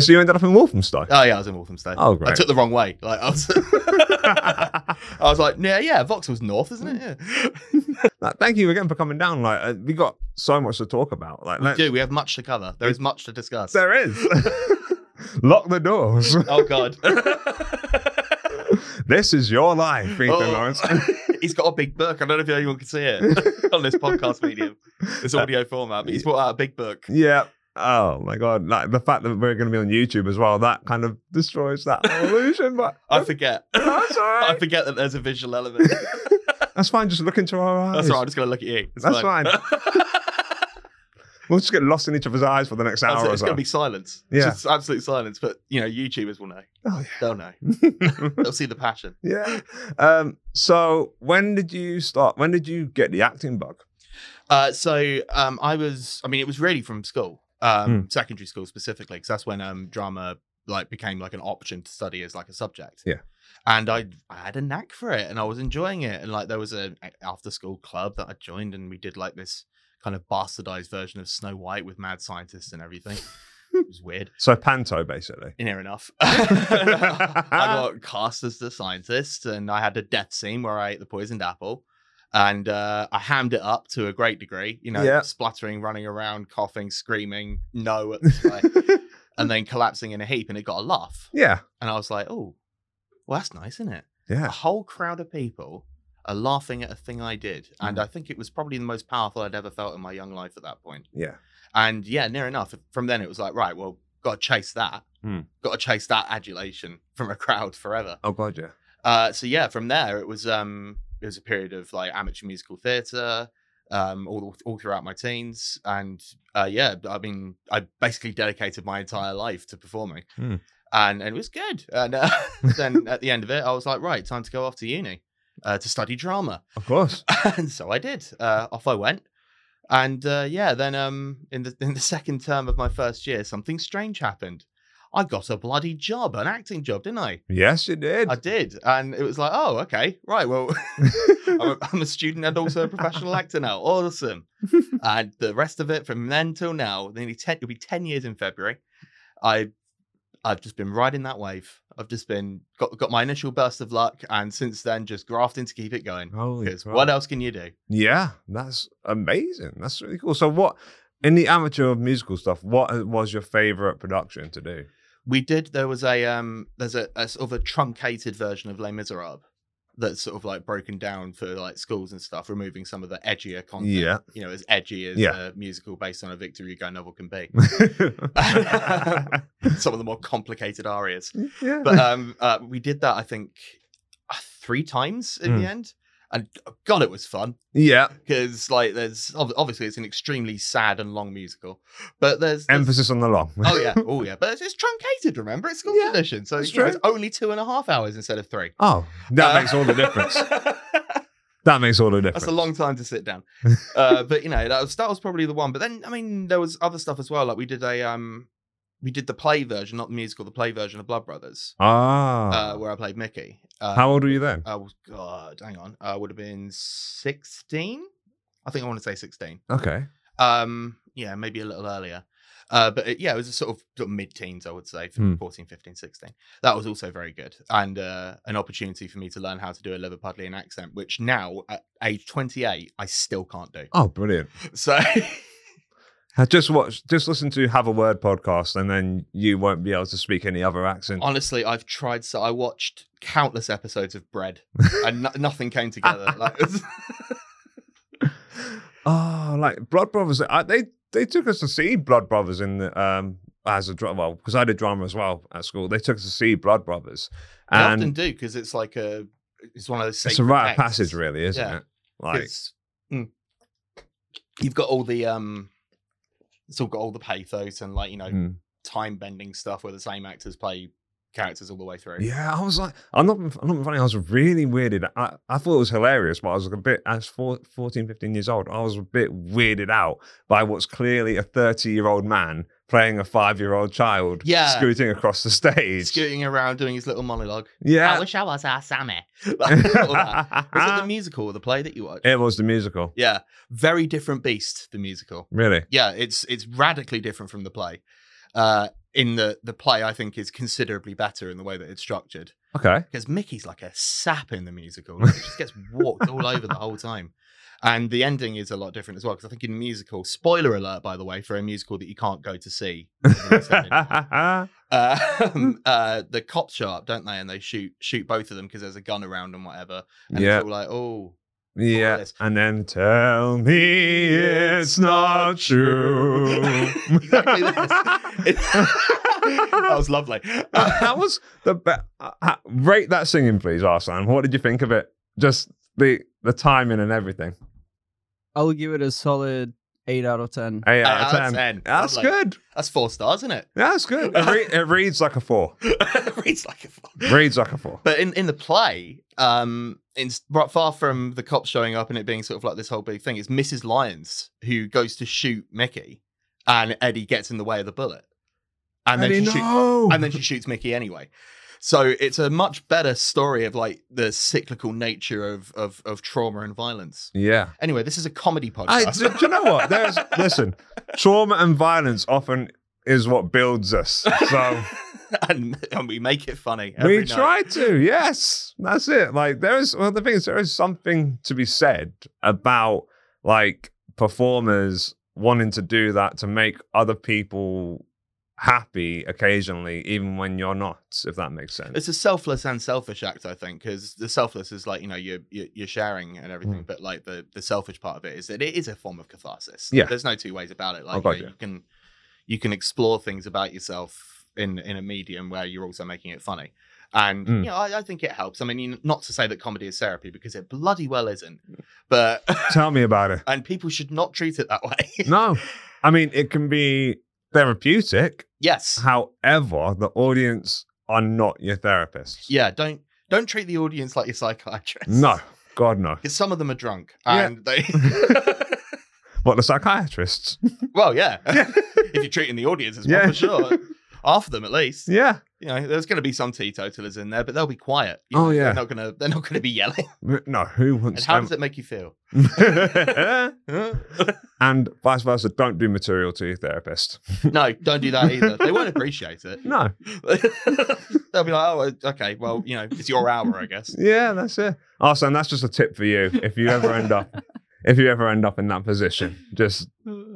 So you ended up in Wolfenstein. Oh yeah, I was in Walthamstow. Oh, great. I took the wrong way. Like I was, I was like, yeah, yeah, Vauxhall's north, isn't it? Yeah. Thank you again for coming down. Like uh, we got so much to talk about. Like We let's- do. We have much to cover. There is much to discuss. there is. Lock the doors. Oh god. this is your life, Ethan Oh. Lawrence. he's got a big book. I don't know if anyone can see it on this podcast medium, this audio format. But he's brought out a big book. Yeah. Oh my god! Like the fact that we're going to be on YouTube as well, that kind of destroys that illusion. But I forget. That's all I forget that there's a visual element. That's fine. Just look into our eyes. That's all right. I'm just gonna look at you. It's That's fine. We'll just get lost in each other's eyes for the next hour it. It's so. gonna be silence. Yeah. It's just absolute silence. But you know, YouTubers will know. Oh yeah. They'll know. They'll see the passion. yeah. Um. So when did you start? When did you get the acting bug? Uh, so um, I was. I mean, it was really from school, um, Hmm. secondary school specifically, because that's when um, drama like became like an option to study as like a subject. Yeah. And I I had a knack for it, and I was enjoying it. And like there was a after school club that I joined, and we did like this kind of bastardized version of Snow White with mad scientists and everything. it was weird. So panto, basically. Near enough. I got cast as the scientist, and I had a death scene where I ate the poisoned apple, and uh, I hammed it up to a great degree. You know, Yeah. spluttering, running around, coughing, screaming, no at the and then collapsing in a heap, and it got a laugh. yeah. And I was like, oh, well, that's nice, isn't it? Yeah, a whole crowd of people are laughing at a thing I did, and Mm. I think it was probably the most powerful I'd ever felt in my young life at that point. Yeah. And yeah, near enough. From then it was like, right, well, got to chase that. Hmm. Got to chase that adulation from a crowd forever. Oh god, yeah. Uh, so yeah, from there it was um it was a period of like amateur musical theatre, um, all all throughout my teens, and uh, yeah, I mean, I basically dedicated my entire life to performing, Hmm. and and it was good. And uh, then at the end of it, I was like, right, time to go off to uni uh, to study drama Of course. and so I did. Uh, off I went, and uh, yeah, then um, in the in the second term of my first year, something strange happened. I got a bloody job, an acting job, didn't I? Yes, you did. I did, and it was like, oh, okay, right. Well, I'm, a, I'm a student and also a professional actor now. Awesome. and the rest of it from then till now, nearly ten. It'll be ten years in February. I. I've just been riding that wave. I've just been got got my initial burst of luck, and since then just grafting to keep it going. Holy Because crap. what else can you do? Yeah, that's amazing. That's really cool. So, what in the amateur musical stuff? What uh, was your favorite production to do? We did. There was a um. There's a, a sort of a truncated version of Les Miserables that's sort of like broken down for like schools and stuff, removing some of the edgier content. Yeah. You know, as edgy as Yeah. a musical based on a Victor Hugo novel can be. some of the more complicated arias. yeah. But um, uh, we did that. I think uh, three times in Mm. the end, and oh, God, it was fun yeah. because like there's obviously it's an extremely sad and long musical, but there's, there's Emphasis on the long. Oh yeah, oh yeah, but it's, it's truncated. Remember, it's school Yeah, edition, so that's you know, true. it's only two and a half hours instead of three. Oh, that Uh, makes all the difference. That makes all the difference. That's a long time to sit down. Uh, but you know, that was that was probably the one. But then, I mean, there was other stuff as well. Like we did a um, we did the play version, not the musical, the play version of Blood Brothers, Ah. uh, where I played Mickey. Uh, How old were you then? Was God, hang on, I would have been sixteen. I think I want to say sixteen. Okay. Um, yeah, maybe a little earlier. Uh, but it, yeah, it was a sort of, sort of mid-teens, I would say, Hmm. 14, 15, 16. That was also very good. And uh, an opportunity for me to learn how to do a Liverpudlian accent, which now, at age 28, I still can't do. Oh, brilliant. So, just watch, just listen to Have a Word podcast, and then you won't be able to speak any other accent. honestly, I've tried. So, I watched countless episodes of Bread and no- nothing came together. Like, Oh, like Blood Brothers. I, they they took us to see Blood Brothers in the um as a drama. Well, because I did drama as well at school. They took us to see Blood Brothers, I often do because it's like a, it's one of those. it's a rite of passage, really, isn't Yeah. it? Like, mm. you've got all the um, it's all got all the pathos and like you know mm. time bending stuff where the same actors play characters all the way through. yeah, I was like, I'm not, I'm not funny. I was really weirded. I, I thought it was hilarious, but I was a bit, as four, 14, 15 years old, I was a bit weirded out by what's clearly a 30 year old man playing a five year old child, Yeah. scooting across the stage. Scooting around doing his little monologue. Yeah. I wish I was our Sammy. All. Was it the musical or the play that you watched? It was the musical. Yeah, very different beast. The musical. Really? Yeah, it's it's radically different from the play. uh, in the the play, I think is considerably better in the way that it's structured Okay. because Mickey's like a sap in the musical. Like, he just gets walked all over the whole time. And the ending is a lot different as well. Because I think in musical, spoiler alert, by the way, for a musical that you can't go to see, uh, uh, the cops show up, don't they? And they shoot shoot both of them because there's a gun around and whatever. And yeah. it's all like, oh, Yeah. And then tell me it's not true. exactly that was lovely. Uh, that was the best. rate that singing, please, Arslan. What did you think of it? Just the the timing and everything. I'll give it a solid eight out of ten. Eight Eight out of out ten. of 10. That's Lovely. good. That's four stars, isn't it? Yeah, That's good. It, re- it reads like a four. Reads like a four. Reads like a four. But in, in the play, um, in, far from the cops showing up and it being sort of like this whole big thing, it's Mrs. Lyons who goes to shoot Mickey, and Eddie gets in the way of the bullet, and then Eddie, she shoot- no. and then she shoots Mickey anyway. So it's a much better story of like the cyclical nature of of, of trauma and violence. yeah. Anyway, this is a comedy I, podcast. do, do you know what? There's listen. Trauma and violence often is what builds us. So and, and we make it funny. every we night. try to. Yes, that's it. Like there is. Well, the thing is, there is something to be said about like performers wanting to do that to make other people happy occasionally, even when you're not. If that makes sense. It's a selfless and selfish act, I think, because the selfless is like you know you're you're, sharing and everything, Mm. but like the the selfish part of it is that it is a form of catharsis. Yeah. there's no two ways about it. Like you, know, you. you can you can explore things about yourself in in a medium where you're also making it funny. And Mm. you know, I, I think it helps. I mean, you- not to say that comedy is therapy because it bloody well isn't, but Tell me about it. and people should not treat it that way. No, I mean it can be therapeutic. yes, However, the audience are not your therapists. yeah. Don't don't treat the audience like your psychiatrist. No, God no. because some of them are drunk Yeah. and they. What the psychiatrists? Well, yeah. if you're treating the audience as Yeah. well, for sure. Half of them, at least. yeah. You know, there's going to be some teetotalers in there, but they'll be quiet. You Oh, yeah. They're not going to. They're not going to be yelling. No, who And wants how them? does it make you feel? and vice versa, don't do material to your therapist. no, don't do that either. They won't appreciate it. No. they'll be like, "Oh, okay. Well, you know, it's your hour, I guess." Yeah, that's it. Also, and that's just a tip for you. If you ever end up if you ever end up in that position, just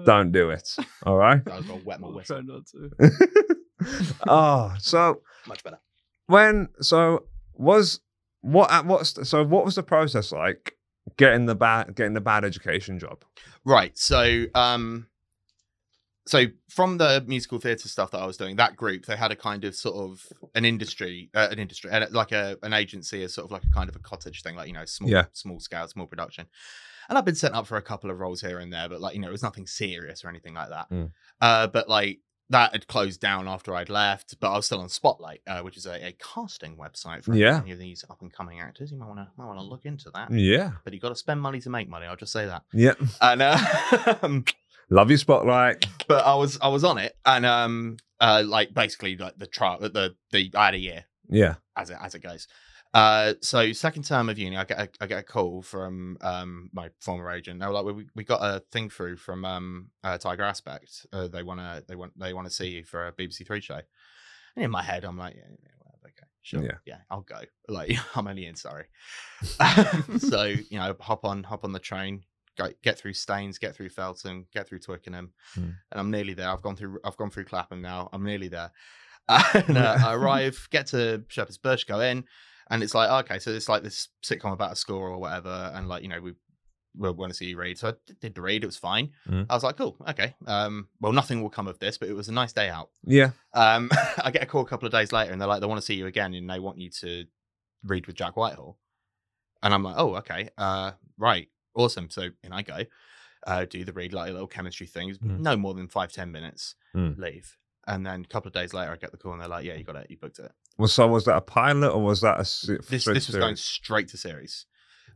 don't do it. All right. I was going to wet my whistle. try not to. Oh, so Much better. when so was what at what's so what was the process like getting the bad getting the bad education job? Right. So, um, so from the musical theatre stuff that I was doing, that group they had a kind of sort of an industry, uh, an industry, uh, like a an agency, as sort of like a kind of a cottage thing, like you know, small, Yeah. small scale, small production. And I've been sent up for a couple of roles here and there, but like you know, it was nothing serious or anything like that. Mm. Uh, but like that had closed down after I'd left, but I was still on Spotlight, uh, which is a, a casting website for Yeah. any of these up and coming actors. You might want to might want to look into that. Yeah. But you got to spend money to make money. I'll just say that. Yeah. And uh, Love your spotlight. but I was I was on it, and um, uh, like basically like the trial, the the I had a year Yeah. as it as it goes. Uh, so second term of uni, I get a, I get a call from um my former agent. They were like, we we got a thing through from um uh, Tiger Aspect. Uh, they wanna they want they want to see you for a BBC Three show. And in my head, I'm like, yeah, yeah well, okay, sure, Yeah. yeah, I'll go. Like I'm only in Sorry. so you know, hop on hop on the train, go, get through Staines, get through Feltham, get through Twickenham, Hmm. and I'm nearly there. I've gone through I've gone through Clapham now. I'm nearly there. and uh, I arrive, get to Shepherd's Bush, go in, and it's like okay, so it's like this sitcom about a score or whatever, and like you know we we want to see you read. So I did the read, it was fine. Mhm. I was like, cool, okay. Um, well, nothing will come of this, but it was a nice day out. Yeah. Um, I get a call a couple of days later, and they're like, they want to see you again, and they want you to read with Jack Whitehall. And I'm like, oh, okay, uh, right, awesome. So in I go, uh, do the read like a little chemistry thing, Mm. no more than five ten minutes, Mm. leave, and then a couple of days later, I get the call, and they're like, yeah, you got it, you booked it. Well, so was that a pilot or was that a se- This this was going straight to series.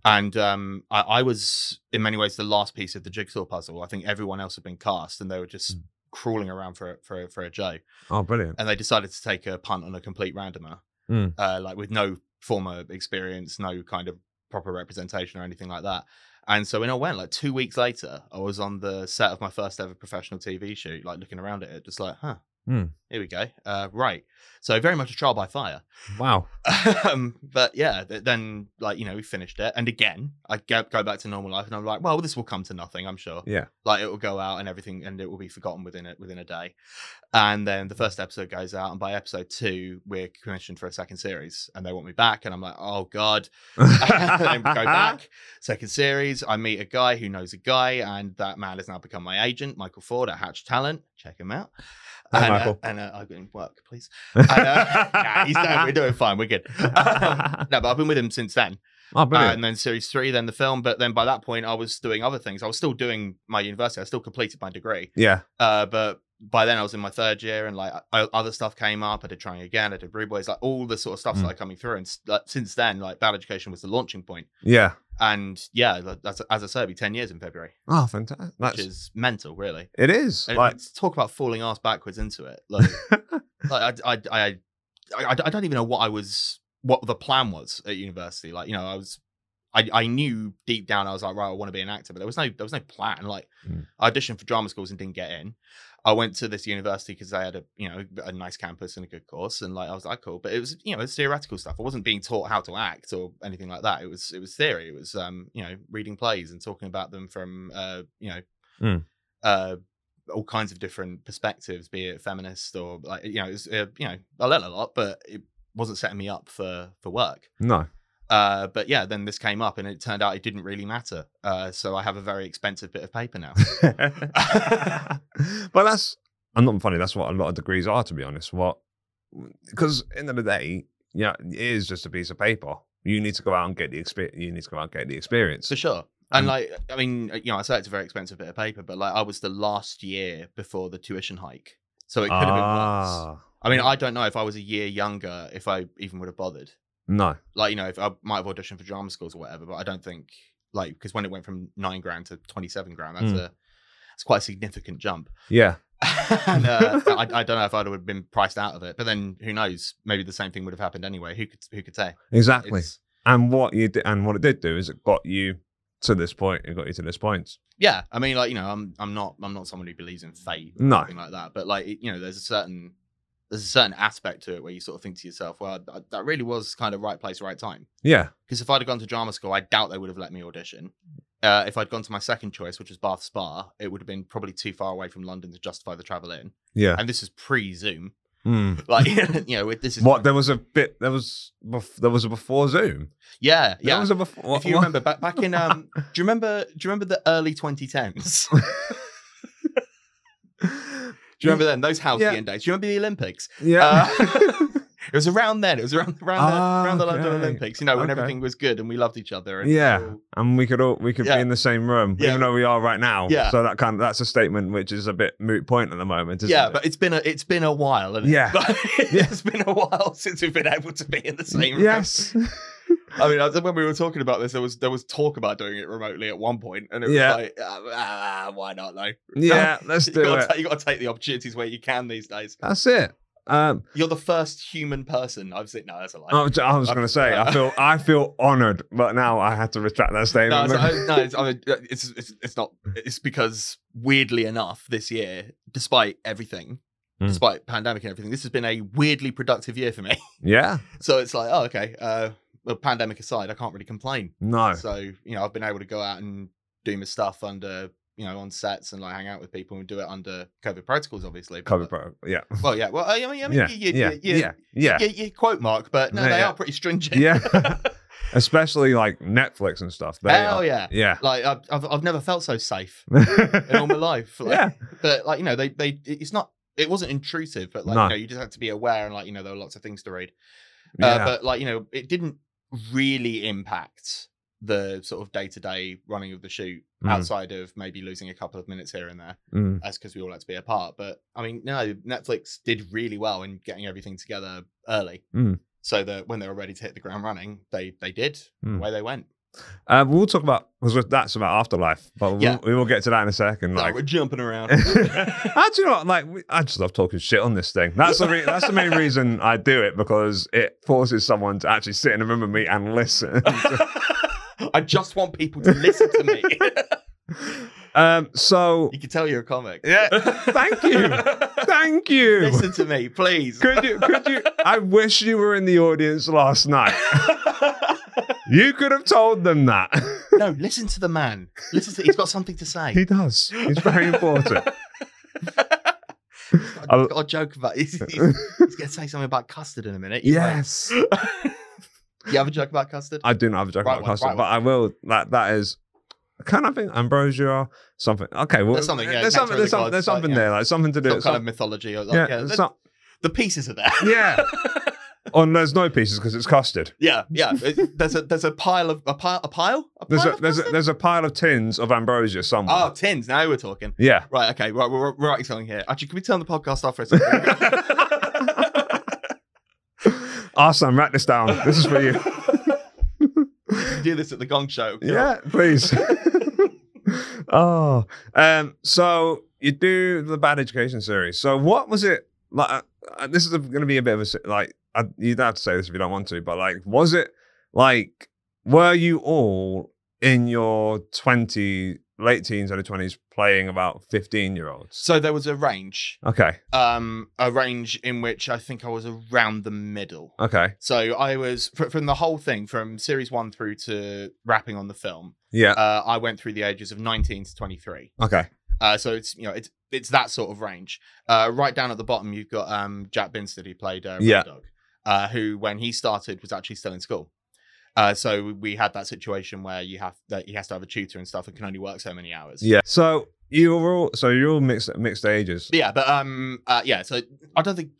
And um, I, I was in many ways the last piece of the jigsaw puzzle. I think everyone else had been cast, and they were just Mm. crawling around for for for a Joe. Oh, brilliant. and they decided to take a punt on a complete randomer, Mm. uh, like with no former experience, no kind of proper representation or anything like that. And so when I went, like two weeks later, I was on the set of my first ever professional TV shoot, like looking around at it, just like, huh, Hmm. Here we go. Uh, right. So very much a trial by fire. Wow. um, but yeah, th- then like you know we finished it, and again I go, go back to normal life, and I'm like, well, this will come to nothing, I'm sure. Yeah. Like it will go out and everything, and it will be forgotten within it within a day. And then the first episode goes out, and by episode two, we're commissioned for a second series, and they want me back, and I'm like, oh god. then we go back, second series. I meet a guy who knows a guy, and that man has now become my agent, Michael Ford at Hatch Talent. Check him out. Hi, and, uh, Michael. and uh, I've got him work, please. And, uh, nah, he's done, we're doing fine. We're good. Um, no, but I've been with him since then. oh, Uh, and then series three, then the film. But then by that point, I was doing other things. I was still doing my university. I still completed my degree. yeah. Uh, but by then, I was in my third year, and like I, other stuff came up. I did trying again. I did Rude Boys, like all the sort of stuff Mm. started coming through. And like, since then, like Bad Education was the launching point. Yeah. And yeah, that's as I said, it'll be ten years in February, Oh, fantastic. which That's, is mental, really. it is. And Like, talk about falling ass backwards into it. Like, like I, I, I, I, I don't even know what I was, what the plan was at university. Like, you know, I was, I, I knew deep down I was like, right, I want to be an actor, but there was no, there was no plan. Like, Mm. I auditioned for drama schools and didn't get in. I went to this university because they had a, you know, a nice campus and a good course, and like I was like, cool. But it was, you know, it's theoretical stuff. I wasn't being taught how to act or anything like that. It was, it was theory. It was, um, you know, reading plays and talking about them from, uh, you know, Mm. uh all kinds of different perspectives, be it feminist or like you know, it's, uh, you know, I learned a lot, but it wasn't setting me up for for work. no. Uh, but yeah, then this came up, and it turned out it didn't really matter. Uh, so I have a very expensive bit of paper now. but that's I'm not funny. That's what a lot of degrees are, to be honest. What because end of the day, yeah, it is just a piece of paper. You need to go out and get the experience. You need to go out and get the experience. for sure. And like, I mean, uh, you know, I say it's a very expensive bit of paper, but like, I was the last year before the tuition hike, so it could have been worse. Ah, I mean, I don't know if I was a year younger, if I even would have bothered. No. like you know if i might have auditioned for drama schools or whatever but i don't think like because when it went from nine grand to 27 grand that's Mm. a it's quite a significant jump Yeah. and uh, I, I don't know if i'd have been priced out of it but then who knows maybe the same thing would have happened anyway who could who could say Exactly. It's- and what you did, and what it did do is it got you to this point. It got you to this point. yeah i mean like you know i'm i'm not i'm not someone who believes in fate or No. anything like that but like you know there's a certain there's a certain aspect to it where you sort of think to yourself well that, that really was kind of right place right time Yeah. because if I'd have gone to drama school, I doubt they would have let me audition. Uh, if I'd gone to my second choice, which was Bath Spa, it would have been probably too far away from London to justify the travel in. Yeah. And this is pre-Zoom. Mm. Like, you know, with- this is What there was a bit. There was. Bef- there was a before Zoom. Yeah, There yeah. was a before. if you remember back back in um, do you remember? Do you remember the early 2010s? Do you remember then those house Yeah. days? Do you remember the Olympics? Yeah. Uh, it was around then. It was around around the, around the London. Olympics. You know, when Okay. everything was good and we loved each other. And Yeah. all- and we could all we could Yeah. be in the same room, Yeah. even though we are right now. Yeah. So that kind of that's a statement which is a bit moot point at the moment. Isn't yeah, it? but it's been a it's been a while. Yeah. it? it's been a while since we've been able to be in the same. room. yes. I mean, I when we were talking about this, there was there was talk about doing it remotely at one point, and it was Yeah. like, ah, ah, why not? though? yeah. Let's you do gotta it. ta- you got to take the opportunities where you can these days. That's it. Um, You're the first human person I've seen. No, that's a lie. I was, was going to say, I feel, I feel honoured, but now I had to retract that no, statement. it's, I- no, it's, I mean, uh, it's, it's it's not. It's because weirdly enough, this year, despite everything, Mm. despite pandemic and everything, this has been a weirdly productive year for me. yeah, So it's like, oh, okay. Uh, well, pandemic aside, I can't really complain. no, So you know, I've been able to go out and do my stuff under, you know, on sets and like hang out with people and do it under COVID protocols, obviously. cover like- yeah, Well, yeah. Well, I mean, I mean, yeah, you, you, yeah, you, yeah, yeah, you, you quote mark, but no, Yeah, they yeah. are pretty stringent. yeah. Especially like Netflix and stuff. They Hell are- yeah. yeah, Like I've, I've I've never felt so safe in all my life. Like, yeah, But like you know, they they it's not it wasn't intrusive, but like No. you know, you just had to be aware and like you know there were lots of things to read. Uh, yeah. but like you know, it didn't really impact the sort of day to day running of the shoot Mm. outside of maybe losing a couple of minutes here and there, Mm. as because we all had to be apart. But I mean, no, Netflix did really well in getting everything together early, Mm. so that when they were ready to hit the ground running, they they did. Mm. Away they went. Uh, we'll talk about because that's about afterlife, but we'll, Yeah. we will get to that in a second. Like, Like, we're jumping around. actually, not like we, I just love talking shit on this thing. That's the re- that's the main reason I do it because it forces someone to actually sit in a room with me and listen. I just want people to listen to me. Um, so You can tell you're a comic. Yeah, thank you. thank you. Listen to me, please. Could you? Could you? I wish you were in the audience last night. You could have told them that. no, listen to the man. Listen to he's got something to say. He does. He's very important. I've got a joke about he's, he's, he's going to say something about custard in a minute. You yes. you have a joke about custard? I do not have a joke Right about one, custard, right but I will. That that is. Kind of think ambrosia, something. Okay, well, There's something, yeah, there's something, there's, some, there's like, something yeah. there, like something to do. Some with kind some- of mythology. Or like, yeah, yeah, the, the pieces are there. yeah. Oh, and there's no pieces because it's custard. yeah, yeah. It- there's a there's a pile of a pile a pile. A There's pile a of there's a, there's a pile of tins of ambrosia somewhere. oh tins. Now we're talking. Yeah. Right. Okay. Right. We're, we're writing something here. Actually, can we turn the podcast off for a second? Awesome, write this down. This is for you. Do this at the Gong Show. Yeah, please. oh, um, so you do the bad education series. So what was it like? Uh, uh, this is going to be a bit of a like. I, you don't have to say this if you don't want to, but like, was it like? Were you all in your twenty, late teens, early twenties, playing about fifteen year olds? So there was a range. Okay, Um, a range in which I think I was around the middle. okay, So I was fr- from the whole thing, from series one through to wrapping on the film. yeah, Uh, I went through the ages of 19 to 23. okay, Uh, so it's you know it's it's that sort of range. Uh, right down at the bottom, you've got um, Jack Binstead who played uh, Rem Yeah. Dogg, uh, who when he started was actually still in school. Uh, so we had that situation where you have that he has to have a tutor and stuff and can only work so many hours. yeah. So you were all so you're all mixed mixed ages. Yeah, but um, uh, yeah. So I don't think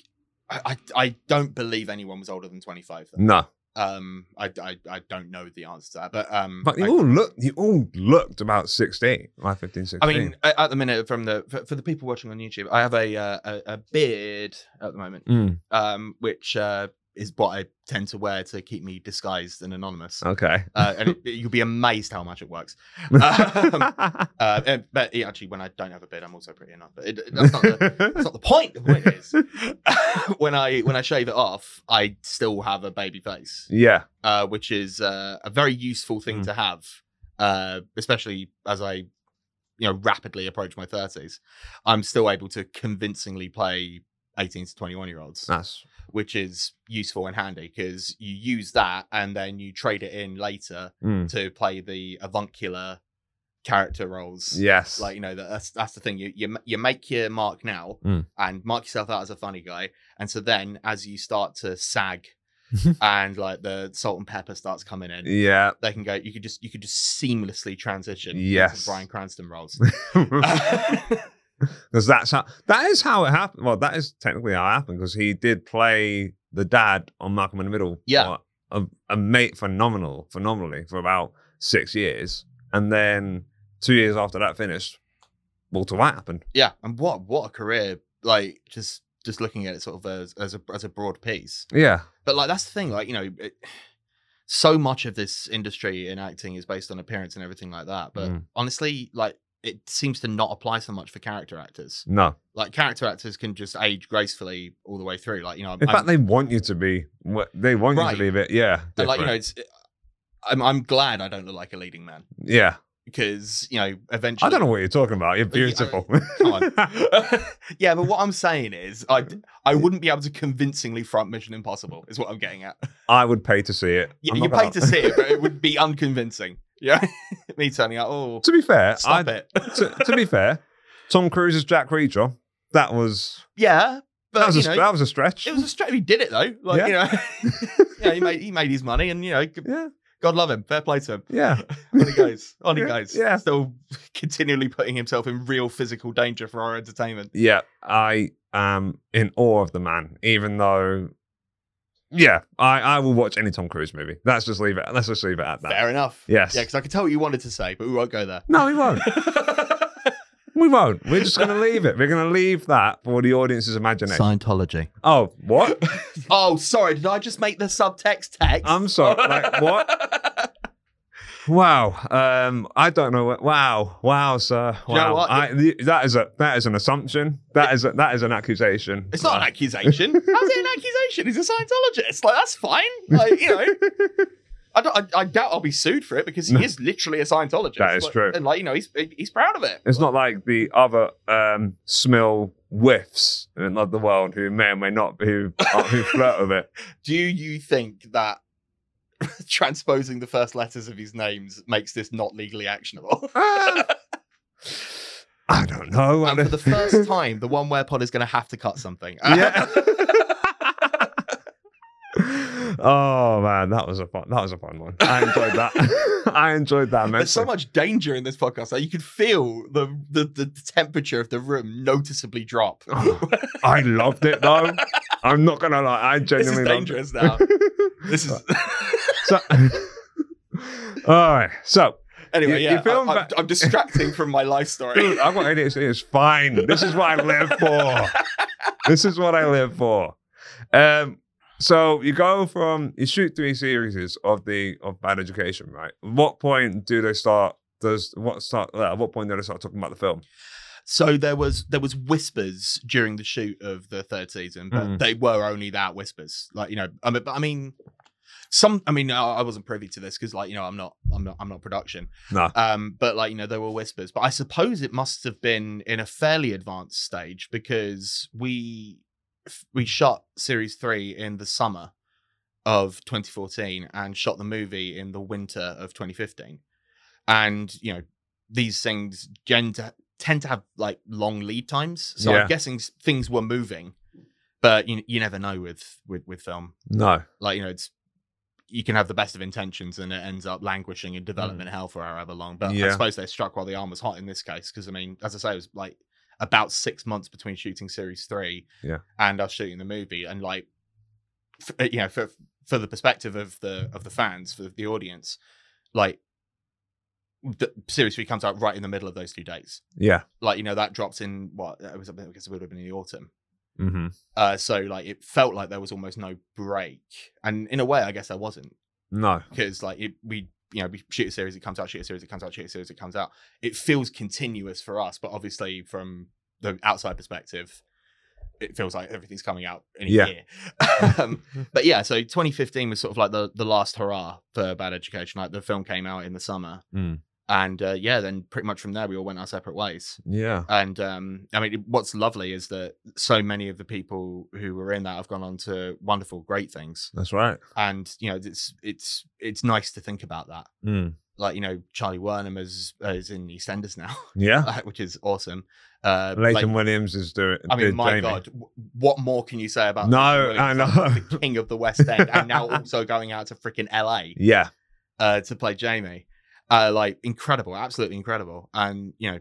I, I I don't believe anyone was older than 25. Though. No, Um, I, I I don't know the answer to that, but um, but you I- all looked you all looked about 16, like 15, 16. I mean, at the minute, from the for, for the people watching on YouTube, I have a uh, a, a beard at the moment, Mm, um, which uh, is what I tend to wear to keep me disguised and anonymous. okay. Uh, and it, you'll be amazed how much it works. Um, uh, and- but yeah, actually, when I don't have a beard, I'm also pretty enough. But it, that's, not the, that's not the point. The point is, when I when I shave it off, I still have a baby face, yeah, uh, which is uh, a very useful thing Mm. to have, uh, especially as I, you know, rapidly approach my thirties. I'm still able to convincingly play 18 to 21 year olds, that's which is useful and handy because you use that and then you trade it in later mm, to play the avuncular character roles. yes. Like you know that's that's the thing you you you make your mark now Mm. and mark yourself out as a funny guy, and so then as you start to sag and like the salt and pepper starts coming in, yeah. they can go. You could just you could just seamlessly transition Yes. Bryan Cranston roles. Because that's how that is how it happened. Well, that is technically how it happened because he did play the dad on Malcolm in the Middle. Yeah. a, a mate phenomenal, phenomenally for about six years, and then two years after that finished, Walter White happened. yeah, and what what a career! Like just just looking at it sort of as as a as a broad piece. Yeah, But like that's the thing, like you know, it, so much of this industry in acting is based on appearance and everything like that. But Mm. honestly, like it seems to not apply so much for character actors. no. Like character actors can just age gracefully all the way through. Like you know, In I'm, fact, they want you to be. They want you to be a bit. Yeah, and, like you know, it's. I'm I'm glad I don't look like a leading man yeah. because you know eventually I don't know what you're talking about. You're Well, yeah, I- beautiful. yeah, but what I'm saying is, I I wouldn't be able to convincingly front Mission Impossible. Is what I'm getting at. I would pay to see it. Yeah, you pay to see it, but it would be unconvincing. Yeah, me turning out. Oh, to be fair, stop I, it. to, to be fair, Tom Cruise's Jack Reacher, that was yeah, but that was you a know, that was a stretch. it was a stretch. He did it though. Like you know, yeah, he made he made his money, and you know, g- yeah, God love him. Fair play to him. yeah, On he goes. On he Yeah, goes. yeah. Still continually putting himself in real physical danger for our entertainment. yeah. I am in awe of the man, even though. Yeah, I, I will watch any Tom Cruise movie. Let's just leave it. Let's just leave it at that. Fair enough. Yes. Yeah, because I could tell what you wanted to say, but we won't go there. No, we won't. we won't. We're just going to leave it. We're going to leave that for the audience's imagination. Scientology. Oh, what? oh, sorry. Did I just make the subtext text? I'm sorry. Like, what? Wow. Um, I don't know. What, wow. Wow, sir. you know Wow. what? I, the- that is a that is an assumption. That is a, that is an accusation. It's not an accusation. How's it an accusation? He's a Scientologist. Like that's fine. Like you know, I, don't, I, I doubt I'll be sued for it because he No. is literally a Scientologist. That is Like- true. and like you know, he's he's proud of it. It's not like the other um, Smill whiffs in the world who may or may not who uh, who flirt with it. Do you think that transposing the first letters of his names makes this not legally actionable? Um, I don't know. and for the first time, the one where Pod is going to have to cut something. yeah. oh man, that was a fun. That was a fun one. I enjoyed that. I enjoyed that. There's so much danger in this podcast. Like you could feel the, the the temperature of the room noticeably drop. I loved it though. I'm not gonna lie. I this is genuinely loved it. dangerous now. This is So, all right. So, anyway. You- you yeah, film I, back- am distracting from my life story. dude, I've got ADHD. It's fine. This is what I live for. this is what I live for. Um. So you go from you shoot three series of the of Bad Education, right? What point do they start? Does what start? uh, At what point do they start talking about the film? So there was there was whispers during the shoot of the third season, but Mhm. they were only that whispers. Like you know, I mean, but I mean, some. I mean, I, wasn't privy to this because, like, you know, I'm not, I'm not, I'm not production. No. Um, but like you know, there were whispers. But I suppose it must have been in a fairly advanced stage because we we shot series three in the summer of 2014 and shot the movie in the winter of 2015. And you know, these things tend to tend to have like long lead times. So Yeah. I'm guessing things were moving, but you you never know with with with film. No. Like you know, it's you can have the best of intentions and it ends up languishing in development hell for however long. But I Mm. Suppose they struck while the iron was hot in this case because I mean, as I say, it was like about six months between shooting series three Yeah. and us shooting the movie, and like f- uh, you know for for the perspective of the of the fans for the audience, like the series three comes out right in the middle of those two dates. Yeah. Like you know that drops in what it was. I guess it would have been in the autumn. Mm-hmm. Uh, so like it felt like there was almost no break, and in a way, I guess there wasn't No. because like it, we you know we shoot a series, it comes out, shoot a series, it comes out, shoot a series, it comes out. It feels continuous for us, but obviously from the outside perspective, it feels like everything's coming out in a Yeah. year. um, but yeah, so 2015 was sort of like the the last hurrah for Bad Education. Like the film came out in the summer, Mm. And uh, yeah, then pretty much from there we all went our separate ways. Yeah. And um, I mean, what's lovely is that so many of the people who were in that have gone on to wonderful, great things. That's right. And you know, it's it's it's nice to think about that. Mm. Like you know, Charlie Wernham is uh, is in EastEnders now, Yeah. which is awesome. Uh, Layton like- Williams is doing. I mean, my Jamie. God, w- what more can you say about? No, I know. the king of the West End, and now also going out to freaking LA Yeah. uh, to play Jamie. Uh, like incredible, absolutely incredible. And you know,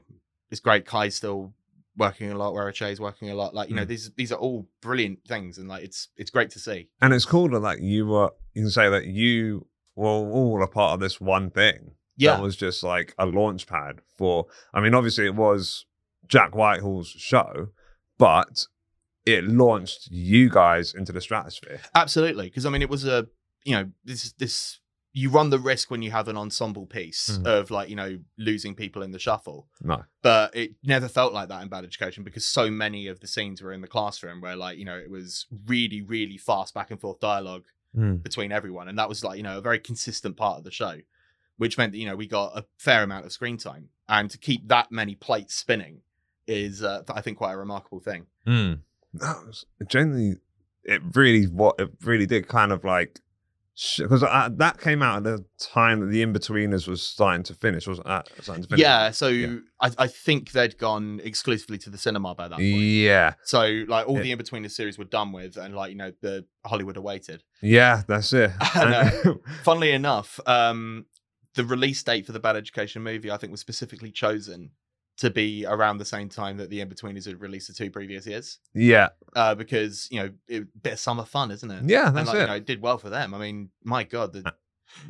it's great. Kai's still working a lot. Weruche is working a lot. Like you know, Mm. these these are all brilliant things, and like it's it's great to see. And it's cool that like you were. You can say that you were all a part of this one thing. Yeah, That was just like a launch pad for. I mean, obviously it was Jack Whitehall's show, but it launched you guys into the stratosphere. absolutely. Because I mean, it was a you know this this you run the risk when you have an ensemble piece Mhm. of like you know losing people in the shuffle. No. but it never felt like that in bad education because so many of the scenes were in the classroom where like you know it was really really fast back and forth dialogue Mm. between everyone and that was like you know a very consistent part of the show which meant that you know we got a fair amount of screen time and to keep that many plates spinning is uh, i think quite a remarkable thing Mm. That was generally it really what it really did kind of like because that came out at the time that the Inbetweeners was starting to finish, wasn't that? Starting to finish. yeah so Yeah. I, I think they'd gone exclusively to the cinema by that point Yeah, so like all Yeah. the in between the series were done with and like you know the hollywood awaited yeah, that's it. I funnily enough, um, the release date for the Bad Education movie, I think, was specifically chosen to be around the same time that the Inbetweeners had released the two previous years. yeah, Uh, because, you know, it, bit of summer fun, isn't it? yeah, and that's like, it. you know, it did well for them. I mean, my God. The...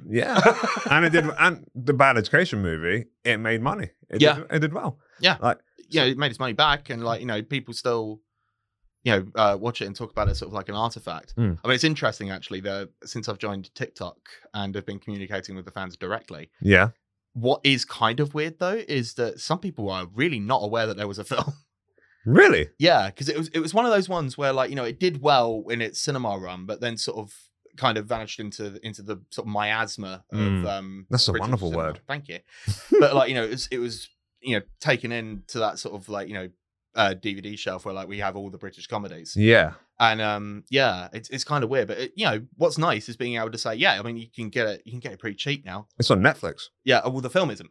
yeah, and it did. And the Bad Education movie, it made money. It Yeah. did, it did well. you know, it made its money back and like, you know, people still, you know, uh, watch it and talk about it sort of like an artifact. Mm. I mean, it's interesting actually that since I've joined TikTok and have been communicating with the fans directly, Yeah, What is kind of weird though is that some people are really not aware that there was a film. really. yeah, because it was it was one of those ones where like you know it did well in its cinema run, but then sort of kind of vanished into into the sort of miasma of Mm. um That's a British wonderful cinema. word. Thank you. but like you know, it was, it was you know taken into that sort of like you know uh DVD shelf where like we have all the British comedies. Yeah. And um, yeah, it's it's kind of weird, but it, you know what's nice is being able to say, yeah, I mean, you can get it, you can get it pretty cheap now. It's on Netflix. Yeah, well, the film isn't.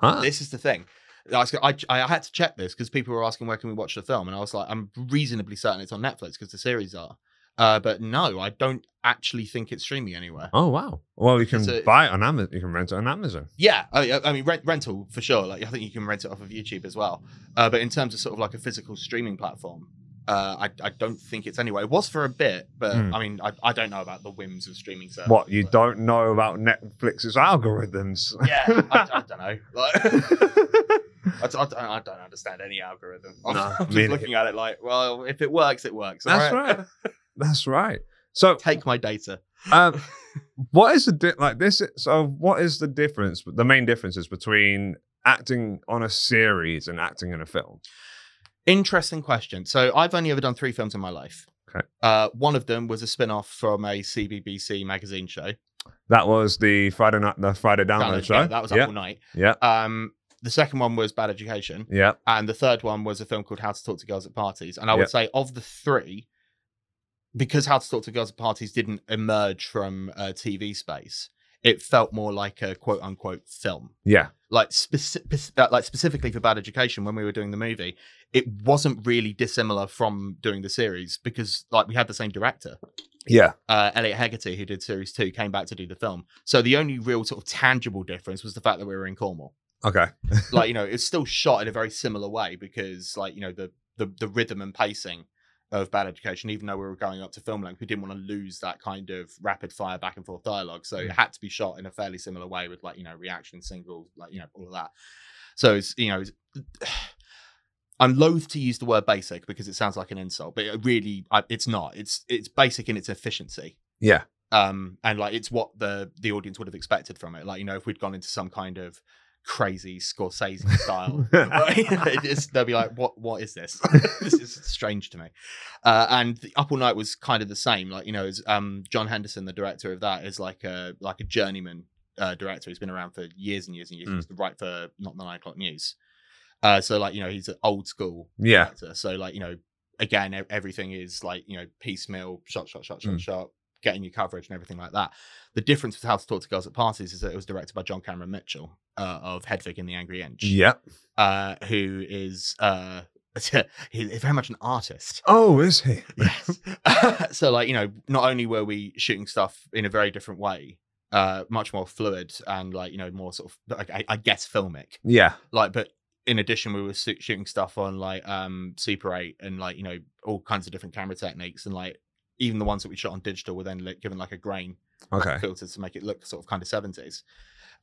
Huh? This is the thing. I, was- I, I had to check this because people were asking where can we watch the film, and I was like, I'm reasonably certain it's on Netflix because the series are. Uh, but no, I don't actually think it's streaming anywhere. Oh wow. Well, you can buy it on Amazon. You can rent it on Amazon. Yeah, I, I mean rent, rental for sure. Like I think you can rent it off of YouTube as well. Uh, but in terms of sort of like a physical streaming platform, uh, I, I don't think it's anywhere. It was for a bit, but Hmm. I mean I, I don't know about the whims of streaming services. What you but- don't know about Netflix's algorithms? Yeah, I, I don't know. Like, I, don't, I don't understand any algorithm. I'm, No, just looking at it like, well, if it works, it works. That's right. right. That's right. So, Take my data. um, what is the di- like this? is- So, what is the difference? The main differences between acting on a series and acting in a film? Interesting question. So I've only ever done three films in my life. Okay. Uh, one of them was a spin-off from a CBBC magazine show. That was the Friday night, the Friday download Download- show. yeah, that was up yeah, all night. yeah, Um, the second one was Bad Education, yeah. and the third one was a film called How to Talk to Girls at Parties. And I would Yeah. say of the three, because How to Talk to Girls at Parties didn't emerge from a TV space, it felt more like a quote unquote film. yeah. Like speci- like specifically for Bad Education, when we were doing the movie, it wasn't really dissimilar from doing the series because like we had the same director Yeah. uh, Elliot Hegarty, who did series two, came back to do the film. So the only real sort of tangible difference was the fact that we were in Cornwall. Okay. Like, you know, it's still shot in a very similar way because, like, you know, the the, the rhythm and pacing of Bad Education, even though we were going up to film length, we didn't want to lose that kind of rapid fire back and forth dialogue. So it Mm. had to be shot in a fairly similar way with, like, you know, reaction singles, like, you know, all of that. So it's, you know, it's, I'm loath to use the word basic because it sounds like an insult, but it really, I, it's not. It's it's basic in its efficiency Yeah. um and like it's what the the audience would have expected from it like you know if we'd gone into some kind of crazy scorsese style right? they'll be like what what is this this is strange to me uh and the up all night was kind of the same like you know as um john henderson the director of that is like a like a journeyman uh director he's been around for years and years and years Mm. he used to write for not the nine o'clock news uh so like you know he's an old school Yeah. director. So like you know, again, everything is like you know piecemeal, shot, shot, shot, shot, Mm. shot, getting your coverage and everything like that. The difference with How to Talk to Girls at Parties is that it was directed by John Cameron Mitchell uh, of Hedwig and the Angry Inch, Yep. uh, who is uh, he's very much an artist. Oh, is he? Yes. so like you know, not only were we shooting stuff in a very different way. Uh, much more fluid and like you know more sort of I, I guess filmic Yeah. like but in addition we were shooting stuff on like um super 8 and like you know all kinds of different camera techniques and like even the ones that we shot on digital were then like, given like a grain Okay. filter to make it look sort of kind of 70s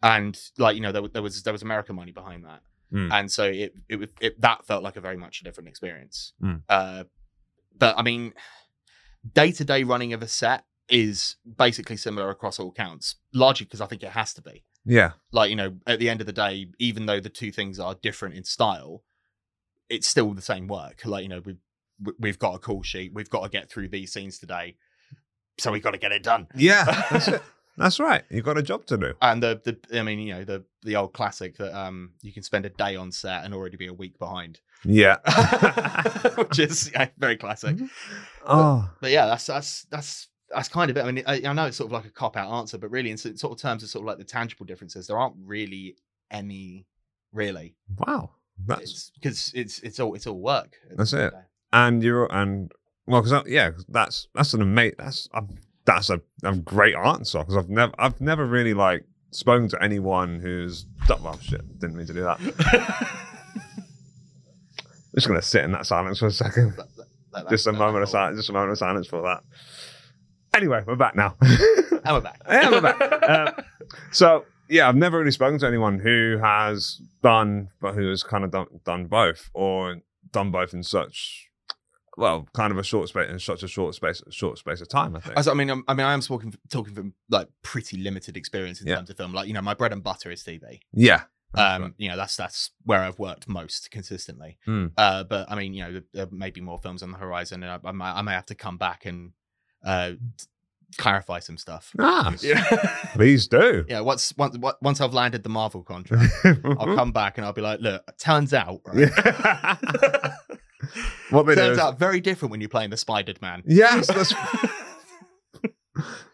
and like you know there, there was there was american money behind that Mm. and so it, it was- it that felt like a very much a different experience Mm. uh but i mean day-to-day running of a set is basically similar across all counts largely because i think it has to be Yeah. like you know at the end of the day even though the two things are different in style it's still the same work like you know we've we- we've got a call sheet we've got to get through these scenes today so we've got to get it done Yeah. That's it. That's right. You've got a job to do. and the the i mean you know the the old classic that um you can spend a day on set and already be a week behind Yeah. which is yeah, very classic oh. but yeah that's that's that's that's kind of it i mean i, I know it's sort of like a cop out answer but really in sort of terms of sort of like the tangible differences there aren't really any really Wow. That's because it's it's all it's all work. That's it. day. And you're and well because yeah 'cause that's that's an amazing that's a, that's a, a great answer because I've never I've never really like spoken to anyone who's done well shit didn't mean to do that. I'm just gonna sit in that silence for a second. That- that- that- Just a moment of silence. Just a moment of silence for that. Anyway, we're back now. And we're back. Yeah, we're back. Um, so yeah, I've never really spoken to anyone who has done, but who has kind of done, done both, or done both in such, well, kind of a short space in such a short space, short space of time. I think. As- I mean, I'm, I mean, I am talking talking from like pretty limited experience in Yeah. terms of film. Like, you know, my bread and butter is TV. yeah. Um, right. you know, that's that's where I've worked most consistently. Hmm. Uh, but I mean, you know, there, there may be more films on the horizon, and I, I, might, I may have to come back and uh, clarify some stuff. Ah, Yeah. please do. yeah. Once once once I've landed the Marvel contract, I'll come back and I'll be like, look, turns out, right? Yeah. what they turns out very different when you're playing the Spidered Man. yes, that's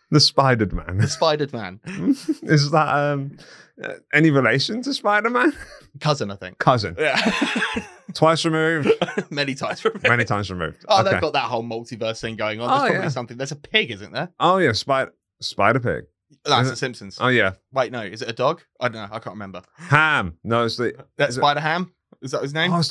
the Spidered Man. The Spidered Man, is that um uh, any relation to Spider Man? cousin, I think. Cousin, Yeah. twice removed, Many times. removed. many times removed. Oh, okay. they've got that whole multiverse thing going on. There's Oh, probably yeah. something. There's a pig, isn't there? Oh yeah, Spider Spider Pig. That's the? Simpsons. Oh yeah, Wait, no, is it a dog? I don't know. I can't remember. Ham. No, it's the That Is it- Spider Ham. Is that his name? oh, it's